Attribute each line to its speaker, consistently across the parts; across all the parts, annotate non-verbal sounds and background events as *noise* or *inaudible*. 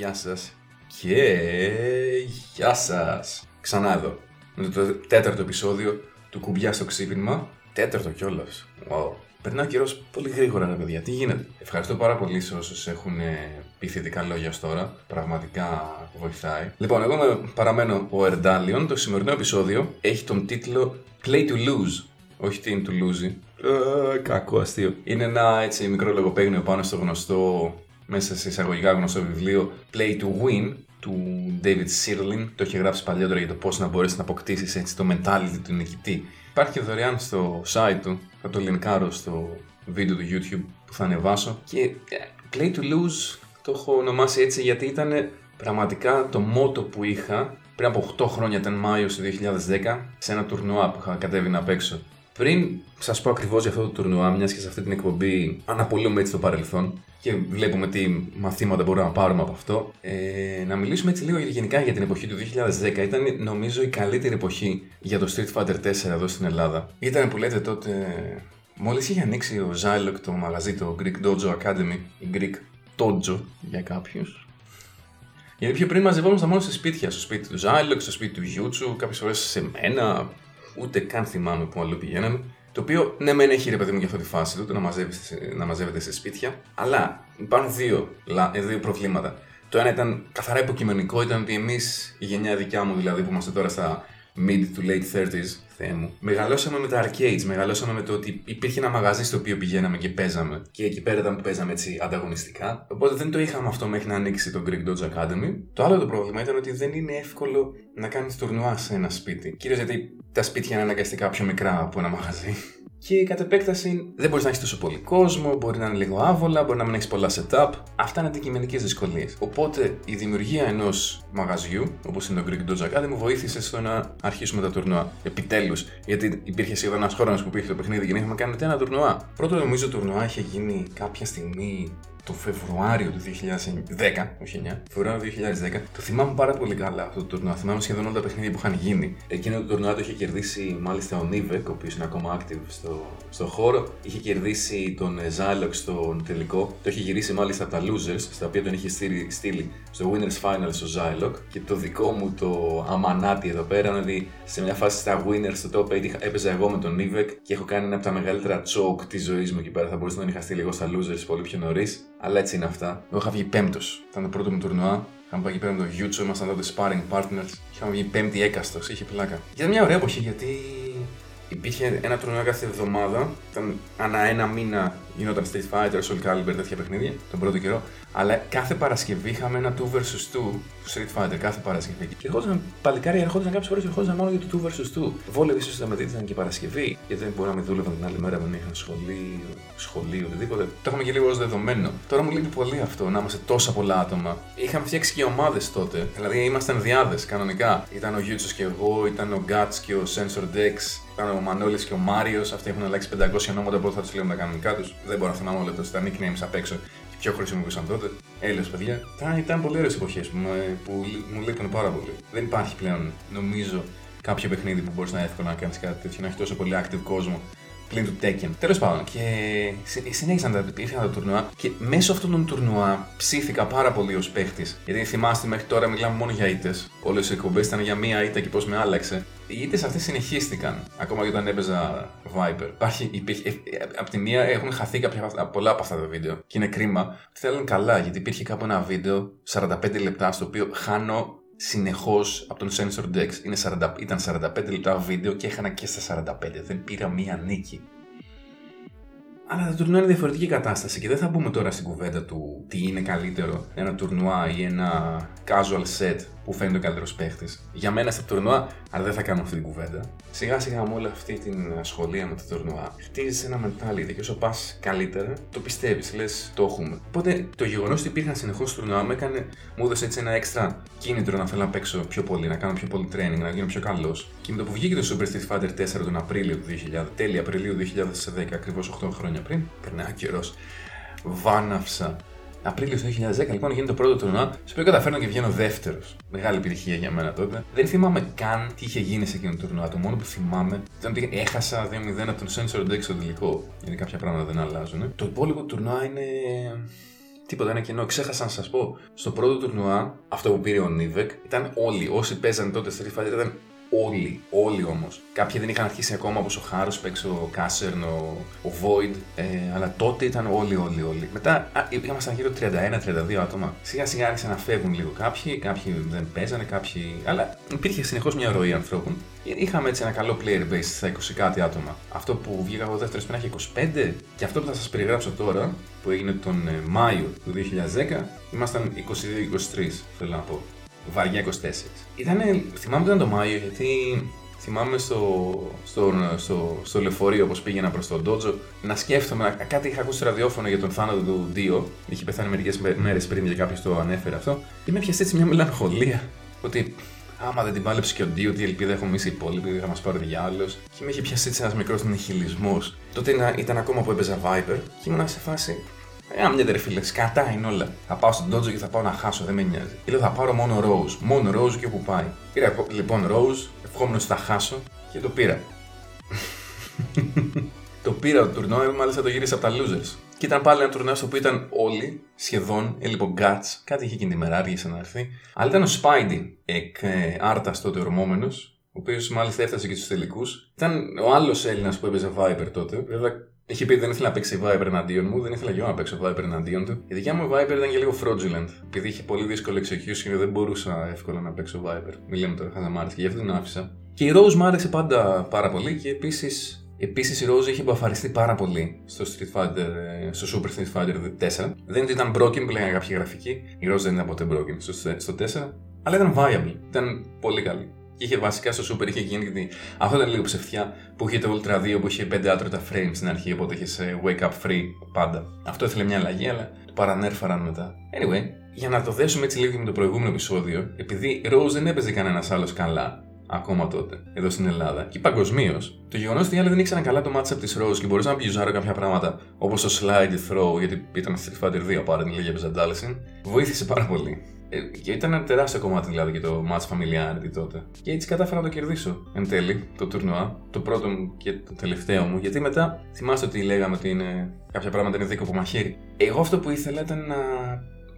Speaker 1: Γεια σας και γεια σας. Ξανά εδώ. Με το τέταρτο επεισόδιο του κουμπιά στο ξύπνημα. Τέταρτο κιόλας. Wow. Περνάει ο καιρός πολύ γρήγορα, ρε παιδιά. Τι γίνεται; Ευχαριστώ πάρα πολύ σε όσους έχουν ε, πει θετικά λόγια ως τώρα. Πραγματικά βοηθάει. Λοιπόν, εγώ με, παραμένω ο Ερντάλιον. Το σημερινό επεισόδιο έχει τον τίτλο Play to Lose. Όχι τι είναι to lose. Ε, κακό αστείο. Είναι ένα έτσι μικρό λογοπαίγνιο πάνω στο γνωστό, μέσα σε εισαγωγικά γνωστό βιβλίο Play to Win του David Sirlin. Το έχει γράψει παλιότερα για το πώς να μπορέσεις να αποκτήσεις έτσι το mentality του νικητή. Υπάρχει και δωρεάν στο site του. Θα το λινκάρω στο βίντεο του YouTube που θα ανεβάσω. Και ε, Play to Lose το έχω ονομάσει έτσι γιατί ήταν πραγματικά το μότο που είχα πριν από 8 χρόνια, ήταν Μάιος του 2010, σε ένα τουρνουά που είχα κατέβει να παίξω. Πριν σας πω ακριβώς για αυτό το τουρνουά, μιας και σε αυτή την εκπομπή αναπολύουμε έτσι το παρελθόν και βλέπουμε τι μαθήματα μπορούμε να πάρουμε από αυτό, ε, να μιλήσουμε έτσι λίγο γενικά για την εποχή του 2010. Ήταν νομίζω η καλύτερη εποχή για το Street Fighter 4 εδώ στην Ελλάδα. Ήταν που λέτε τότε. Μόλις είχε ανοίξει ο Zylok το μαγαζί, το Greek Dojo Academy, η Greek Dojo για κάποιους. Γιατί πιο πριν μαζευόμασταν μόνο σε σπίτια. Στο σπίτι του Zylok, στο σπίτι του Γιούτσου, κάποιες φορές σε μένα, ούτε καν θυμάμαι που αλλού πηγαίναμε. Το οποίο ναι, μεν έχει ρε παιδί μου για αυτή τη φάση του, το να, μαζεύετε, να μαζεύετε σε σπίτια. Αλλά υπάρχουν δύο, δύο προβλήματα. Το ένα ήταν καθαρά υποκειμενικό, ήταν ότι εμείς, η γενιά δικιά μου δηλαδή, που είμαστε τώρα στα mid to late 30s, Θεέ μου, μεγαλώσαμε με τα arcades, μεγαλώσαμε με το ότι υπήρχε ένα μαγαζί στο οποίο πηγαίναμε και παίζαμε. Και εκεί πέρα ήταν που παίζαμε έτσι ανταγωνιστικά. Οπότε δεν το είχαμε αυτό μέχρι να ανοίξει το Greek Dodge Academy. Το άλλο το πρόβλημα ήταν ότι δεν είναι εύκολο να κάνεις τουρνουά σε ένα σπίτι. Κυρίω γιατί τα σπίτια είναι αναγκαστικά πιο μικρά από ένα μαγαζί. Και κατ' επέκταση δεν μπορεί να έχεις τόσο πολύ κόσμο, μπορεί να είναι λίγο άβολα, μπορεί να μην έχεις πολλά setup. Αυτά είναι αντικειμενικές δυσκολίες. Οπότε η δημιουργία ενός μαγαζιού, όπως είναι το Greek Dodge Academy, βοήθησε στο να αρχίσουμε τα τουρνουά. Επιτέλους, γιατί υπήρχε σχεδόν ένας χρόνος που υπήρχε το παιχνίδι και δεν είχαμε κάνει ούτε ένα τουρνουά. Πρώτο νομίζω το τουρνουά είχε γίνει κάποια στιγμή το Φεβρουάριο του 2010, όχι 9, Φεβρουάριο του 2010. Το θυμάμαι πάρα πολύ καλά αυτό το τουρνουά. Θυμάμαι σχεδόν όλα τα παιχνίδια που είχαν γίνει. Εκείνο το τουρνουά το είχε κερδίσει μάλιστα ο Νίβεκ, ο οποίος είναι ακόμα active στο, στο χώρο. Είχε κερδίσει τον Zylox στον τελικό. Το είχε γυρίσει μάλιστα από τα Losers, στα οποία τον είχε στείλει, στείλει στο Winners Final στο Zylock. Και το δικό μου το αμανάτι εδώ πέρα είναι σε μια φάση στα Winners στο top 8 έπαιζα εγώ με τον Νίβεκ και έχω κάνει ένα από τα μεγαλύτερα choke της ζωής μου εκεί πέρα. Θα μπορούσα να τον είχα στείλει εγώ στα Losers πολύ πιο νωρίς. Αλλά έτσι είναι αυτά. Εγώ είχα βγει πέμπτος. Ήταν το πρώτο μου τουρνουά. Είχαμε πάει εκεί πέρα με τον Γιούτσο, ήμασταν τότε sparring partners. Είχαμε βγει πέμπτη έκαστος, είχε πλάκα. Ήταν μια ωραία εποχή γιατί υπήρχε ένα τουρνουά κάθε εβδομάδα. Ήταν ανά ένα μήνα γινόταν Street Fighter, Soul Calibur, τέτοια παιχνίδια τον πρώτο καιρό. Αλλά κάθε Παρασκευή είχαμε ένα 2 vs 2 Street Fighter κάθε Παρασκευή. Και ερχόταν παλικάρι, ερχόταν κάποιες φορές ερχόταν μόνο για το 2 vs 2. Βόλευε ίσως να μετρήθηκαν και Παρασκευή, γιατί δεν μπορεί να με δούλευαν την άλλη μέρα, δεν είχαν σχολείο, σχολείο, οτιδήποτε. Το είχαμε και λίγο ως δεδομένο. Τώρα μου λείπει πολύ αυτό να είμαστε τόσα πολλά άτομα. Είχαμε φτιάξει και ομάδες τότε. Δηλαδή ήμασταν διάδες κανονικά. Ήταν ο Γιούτσος και εγώ, ήταν ο Γκάτ και ο Sensor Dex, ήταν ο Μανώλης και ο Μάριος. Αυτοί έχουν αλλάξει 500 ονόματα, οπότε θα τους λέμε τα κανονικά τους. Δεν μπορώ να θυμάμαι όλα τα nicknames απ' έξω και ποιο χρησιμοποιούσαν τότε. Έλληνε παιδιά. Ήταν, ήταν πολύ ωραίες εποχές που, που μου λείπουν πάρα πολύ. Δεν υπάρχει πλέον, νομίζω, κάποιο παιχνίδι που μπορείς να εύκολα να κάνεις κάτι τέτοιο, να έχει τόσο πολύ active κόσμο πλην του Tekken. Τέλος πάντων, και συνέχισαν τα υπήρχαν τα τουρνουά και μέσω αυτών των τουρνουά ψήθηκα πάρα πολύ ως παίχτης. Γιατί θυμάστε μέχρι τώρα μιλάμε μόνο για ήττες. Όλες οι εκπομπές ήταν για μία ήττα και πώς με άλλαξε. Οι ήττες αυτές συνεχίστηκαν. Ακόμα και όταν έπαιζα Viper. Υπάρχει, υπήρχε, ε, ε, απ' τη μία έχουν χαθεί κάποια, πολλά από αυτά τα βίντεο. Και είναι κρίμα. Θα ήταν καλά γιατί υπήρχε κάπου ένα βίντεο 45 λεπτά στο οποίο χάνω συνεχώς από τον Sensor Dex. Είναι 40, ήταν 45 λεπτά βίντεο και έχανα και στα 45. Δεν πήρα μία νίκη. Αλλά το τουρνουά είναι διαφορετική κατάσταση και δεν θα μπούμε τώρα στην κουβέντα του τι είναι καλύτερο ένα τουρνουά ή ένα casual set που φαίνεται ο καλύτερος παίχτης. Για μένα στα τουρνουά, αλλά δεν θα κάνω αυτή την κουβέντα. Σιγά σιγά με όλη αυτή την ασχολία με το τουρνουά, χτίζει ένα mentality και όσο πας καλύτερα, το πιστεύεις, λες το έχουμε. Οπότε το γεγονός ότι υπήρχαν συνεχώς τουρνουά με έκανε, μου έδωσε έτσι ένα έξτρα κίνητρο να θέλω να παίξω πιο πολύ, να κάνω πιο πολύ training, να γίνω πιο καλός. Και με το που βγήκε το Super Street Fighter 4 τον Απρίλιο του 2000, τέλη Απριλίου 2010, ακριβώς 8 χρόνια πριν, περνάει ο καιρός, βάναυσα Απρίλιο του 2010 λοιπόν γίνεται το πρώτο τουρνουά, στο οποίο καταφέρνω και βγαίνω δεύτερος. Μεγάλη επιτυχία για μένα τότε. Δεν θυμάμαι καν τι είχε γίνει σε εκείνο το τουρνουά. Το μόνο που θυμάμαι ήταν ότι έχασα 2-0 από τον Sensor Deck στο τελικό. Γιατί κάποια πράγματα δεν αλλάζουν. Το υπόλοιπο τουρνουά είναι Τίποτα, ένα κενό. Ξέχασα να σας πω. Στο πρώτο τουρνουά, αυτό που πήρε ο Νίβεκ, ήταν όλοι. Όσοι παίζανε τότε Street Fighter ήταν Όλοι, όλοι όμως. Κάποιοι δεν είχαν αρχίσει ακόμα όπως ο Χάρος παίξει ο Κάσερν, ο, ο Void, ε, αλλά τότε ήταν όλοι, όλοι, όλοι. Μετά ήμασταν γύρω 31-32 άτομα. Σιγά σιγά άρχισαν να φεύγουν λίγο κάποιοι, κάποιοι δεν παίζανε, κάποιοι. Αλλά υπήρχε συνεχώς μια ροή ανθρώπων. Είχαμε έτσι ένα καλό player base στα 20 κάτι άτομα. Αυτό που βγήκα εγώ δεύτερος πριν έχει 25 και αυτό που θα σας περιγράψω τώρα, που έγινε τον ε, Μάιο του 2010, ήμασταν 22-23, θέλω να πω βαριά 24. Ήτανε, θυμάμαι ότι ήταν το Μάιο γιατί θυμάμαι στο, στο, στο, στο λεωφορείο όπω πήγαινα προς τον Ντότζο να σκέφτομαι, κάτι είχα ακούσει ραδιόφωνο για τον θάνατο του Ντίο, είχε πεθάνει μερικές μέρες πριν και κάποιος το ανέφερε αυτό και με πιαστεί έτσι μια μελαγχολία ότι άμα δεν την πάλεψε και ο Ντίο, τι ελπίδα έχουμε εμείς οι υπόλοιποι, θα μας πάρει διάλογος. Και με είχε πιαστεί έτσι ένας μικρός νυχηλισμό. Τότε ήταν ακόμα που έπαιζα Viper και ήμουν σε φάση, ε, μια ρε φίλε, σκατά είναι όλα. Θα πάω στον Dodge και θα πάω να χάσω, δεν με νοιάζει. Και λέω θα πάρω μόνο Rose. Μόνο Rose και όπου πάει. Πήρα λοιπόν Rose, ευχόμενο θα χάσω και το πήρα. *laughs* το πήρα το τουρνό, μάλιστα το γύρισα από τα losers. Και ήταν πάλι ένα τουρνό στο οποίο ήταν όλοι, σχεδόν, έλειπε ο Guts, κάτι είχε εκείνη τη μέρα, άργησε να έρθει. Αλλά ήταν ο Spidey, εκ ε, Άρτα τότε ορμόμενος, ο οποίος μάλιστα έφτασε και στους τελικούς. Ήταν ο άλλος Έλληνας που έπαιζε Viper τότε. Βέβαια Είχε πει ότι δεν ήθελα να παίξει Viper εναντίον μου, δεν ήθελα και εγώ να παίξω Viper εναντίον του. Η δικιά μου Viper ήταν και λίγο fraudulent. Επειδή είχε πολύ δύσκολο execution, δεν μπορούσα εύκολα να παίξω Viper. Μην λέμε τώρα χαζαμάρι και γι' αυτό την άφησα. Και η Rose μου άρεσε πάντα πάρα πολύ και επίσης Επίσης η Rose είχε μπαφαριστεί πάρα πολύ στο, Street Fighter, ε, στο Super Street Fighter 4. Δεν είναι ότι ήταν broken που λέγανε κάποια γραφική. Η Rose δεν ήταν ποτέ broken στο, στο 4. Αλλά ήταν viable. Ήταν πολύ καλή. Και είχε βασικά στο Super είχε γίνει γιατί αυτό ήταν λίγο ψευτιά που είχε το Ultra 2 που είχε 5 άτρωτα frames στην αρχή, οπότε είχες Wake Up Free πάντα. Αυτό ήθελε μια αλλαγή, αλλά το παρανέρφαραν μετά. Anyway, για να το δέσουμε έτσι λίγο με το προηγούμενο επεισόδιο, επειδή Rose δεν έπαιζε κανένας άλλος καλά, ακόμα τότε, εδώ στην Ελλάδα και παγκοσμίως, το γεγονός ότι οι άλλοι δεν ήξεραν καλά το matchup της Rose και μπορούσαν να πιουζάρω κάποια πράγματα όπως το slide throw, γιατί ήταν Street Fighter 2 πάρα την λίγη βοήθησε πάρα πολύ. Ε, και ήταν ένα τεράστιο κομμάτι δηλαδή για το match familiarity τότε. Και έτσι κατάφερα να το κερδίσω εν τέλει το τουρνουά, το πρώτο μου και το τελευταίο μου. Γιατί μετά θυμάστε ότι λέγαμε ότι είναι, κάποια πράγματα είναι δίκοπο μαχαίρι. Εγώ αυτό που ήθελα ήταν να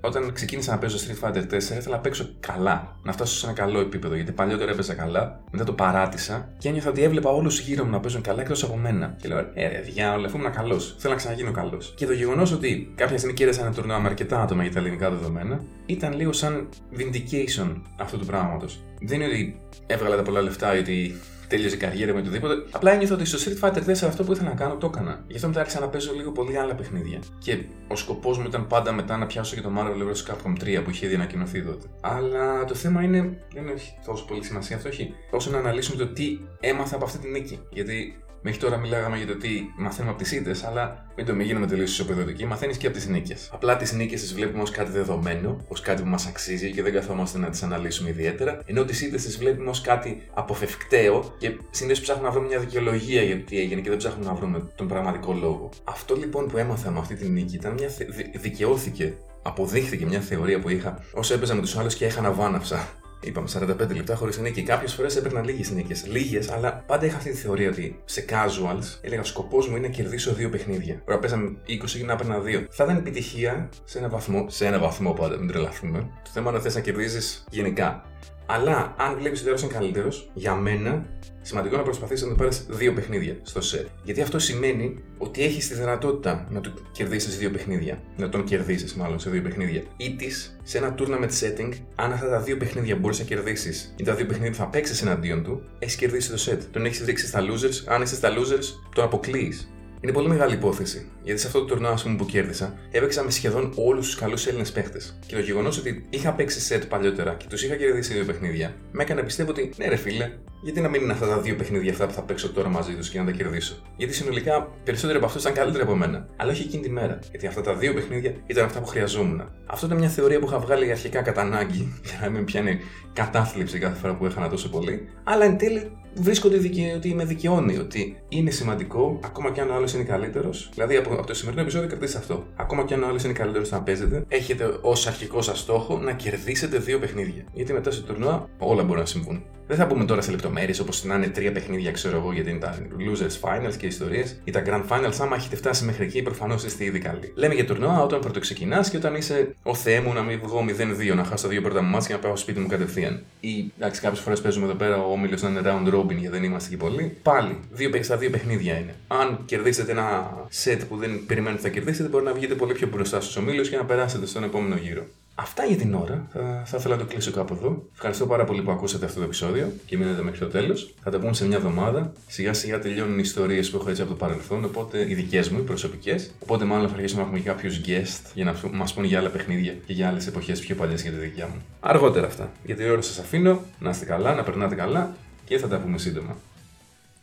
Speaker 1: όταν ξεκίνησα να παίζω Street Fighter 4, ήθελα να παίξω καλά. Να φτάσω σε ένα καλό επίπεδο. Γιατί παλιότερα έπαιζα καλά, μετά το παράτησα και ένιωθα ότι έβλεπα όλους γύρω μου να παίζουν καλά εκτός από μένα. Και λέω, Ε, διάολο, αφού ήμουν καλός. Θέλω να ξαναγίνω καλός. Και το γεγονός ότι κάποια στιγμή κέρδισα ένα τουρνουά με αρκετά άτομα για τα ελληνικά δεδομένα, ήταν λίγο σαν vindication αυτού του πράγματος. Δεν είναι ότι έβγαλα τα πολλά λεφτά γιατί τέλειωσε η καριέρα με οτιδήποτε. Απλά ένιωθα ότι στο Street Fighter 4 αυτό που ήθελα να κάνω το έκανα. Γι' αυτό μετά άρχισα να παίζω λίγο πολύ άλλα παιχνίδια. Και ο σκοπός μου ήταν πάντα μετά να πιάσω και το Marvel vs. Capcom 3 που είχε ήδη ανακοινωθεί τότε. Αλλά το θέμα είναι, δεν έχει τόσο πολύ σημασία αυτό, έχει όσο να αναλύσουμε το τι έμαθα από αυτή τη νίκη. Γιατί Μέχρι τώρα μιλάγαμε για το τι μαθαίνουμε από τις ήττες, αλλά μην το μην γίνουμε τελείως ισοπεδωτικοί, μαθαίνεις και από τις νίκες. Απλά τις νίκες τις βλέπουμε ως κάτι δεδομένο, ως κάτι που μας αξίζει και δεν καθόμαστε να τις αναλύσουμε ιδιαίτερα, ενώ τις ήττες τις βλέπουμε ως κάτι αποφευκταίο και συνήθως ψάχνουμε να βρούμε μια δικαιολογία για το τι έγινε και δεν ψάχνουμε να βρούμε τον πραγματικό λόγο. Αυτό λοιπόν που έμαθα με αυτή τη νίκη ήταν μια θε... δικαιώθηκε αποδείχθηκε μια θεωρία που είχα όσο έπαιζα με τους άλλους και έχανα βάναυσα. Είπαμε 45 λεπτά χωρίς νίκη. Κάποιες φορές έπαιρνα λίγες νίκες. Λίγες, αλλά πάντα είχα αυτή τη θεωρία ότι σε casuals έλεγα σκοπός μου είναι να κερδίσω δύο παιχνίδια. Ωραία, παίζαμε 20 και να έπαιρνα δύο. Θα ήταν επιτυχία σε ένα βαθμό. Σε ένα βαθμό πάντα, μην τρελαθούμε. Το θέμα είναι να θες να κερδίζεις γενικά. Αλλά αν βλέπεις ότι ο είναι καλύτερος, για μένα σημαντικό να προσπαθήσεις να το πάρεις δύο παιχνίδια στο σετ. Γιατί αυτό σημαίνει ότι έχεις τη δυνατότητα να του κερδίσεις δύο παιχνίδια. Να τον κερδίσεις μάλλον σε δύο παιχνίδια. Ή της σε ένα tournament setting, αν αυτά τα δύο παιχνίδια μπορείς να κερδίσεις ή τα δύο παιχνίδια που θα παίξεις εναντίον του, έχεις κερδίσει το set. Τον έχεις ρίξει στα losers. Αν είσαι στα losers, τον αποκλείεις. Είναι πολύ μεγάλη υπόθεση. Γιατί σε αυτό το τουρνουά που κέρδισα, έπαιξα με σχεδόν όλους τους καλούς Έλληνες παίχτες. Και το γεγονός ότι είχα παίξει σετ παλιότερα και τους είχα κερδίσει δύο παιχνίδια, με έκανε να πιστεύω ότι ναι, ρε φίλε, γιατί να μην είναι αυτά τα δύο παιχνίδια αυτά που θα παίξω τώρα μαζί τους και να τα κερδίσω; Γιατί συνολικά περισσότεροι από αυτούς ήταν καλύτεροι από μένα. Αλλά όχι εκείνη τη μέρα. Γιατί αυτά τα δύο παιχνίδια ήταν αυτά που χρειαζόμουν. Αυτό ήταν μια θεωρία που είχα βγάλει αρχικά κατά ανάγκη, *laughs* για να μην πιάνει κατάθλιψη κάθε φορά που έχανα τόσο πολύ. Αλλά εν τέλει βρίσκω ότι, ότι με δικαιώνει, ότι είναι σημαντικό, ακόμα και αν ο άλλος είναι καλύτερος. Δηλαδή από, από το σημερινό επεισόδιο κρατήστε αυτό. Ακόμα και αν ο άλλος είναι καλύτερος να παίζετε, έχετε ως αρχικό σας στόχο να κερδίσετε δύο παιχνίδια. Γιατί μετά στο τουρνουά όλα μπορούν να συμβούν. Δεν θα πούμε τώρα σε λεπτομέρειες όπως να είναι τρία παιχνίδια, ξέρω εγώ, γιατί είναι τα losers finals και ιστορίες ή τα grand finals. Άμα έχετε φτάσει μέχρι εκεί, προφανώς είστε ήδη καλοί. Λέμε για τουρνουά όταν πρωτοξεκινάς και όταν είσαι ο Θεέ μου να μην βγω 0-2, να χάσω τα δύο πρώτα μου και να πάω σπίτι μου κατευθείαν. Ή εντάξει, κάποιες φορές παίζουμε εδώ πέρα ο όμιλος να είναι round robin γιατί δεν είμαστε εκεί πολλοί. Πάλι, δύο, στα δύο παιχνίδια είναι. Αν κερδίσετε ένα set που δεν περιμένετε θα κερδίσετε, μπορεί να βγείτε πολύ πιο μπροστά στους ομίλους και να περάσετε στον επόμενο γύρο. Αυτά για την ώρα. Θα, θα ήθελα να το κλείσω κάπου εδώ. Ευχαριστώ πάρα πολύ που ακούσατε αυτό το επεισόδιο και μείνετε μέχρι το τέλος. Θα τα πούμε σε μια εβδομάδα. Σιγά σιγά τελειώνουν οι ιστορίες που έχω έτσι από το παρελθόν, οπότε οι δικές μου, οι προσωπικές. Οπότε μάλλον θα αρχίσουμε να έχουμε και κάποιους guest για να μας πούν για άλλα παιχνίδια και για άλλες εποχές πιο παλιές για τη δικιά μου. Αργότερα αυτά. Για την ώρα σας αφήνω. Να είστε καλά, να περνάτε καλά και θα τα πούμε σύντομα.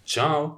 Speaker 1: Ciao!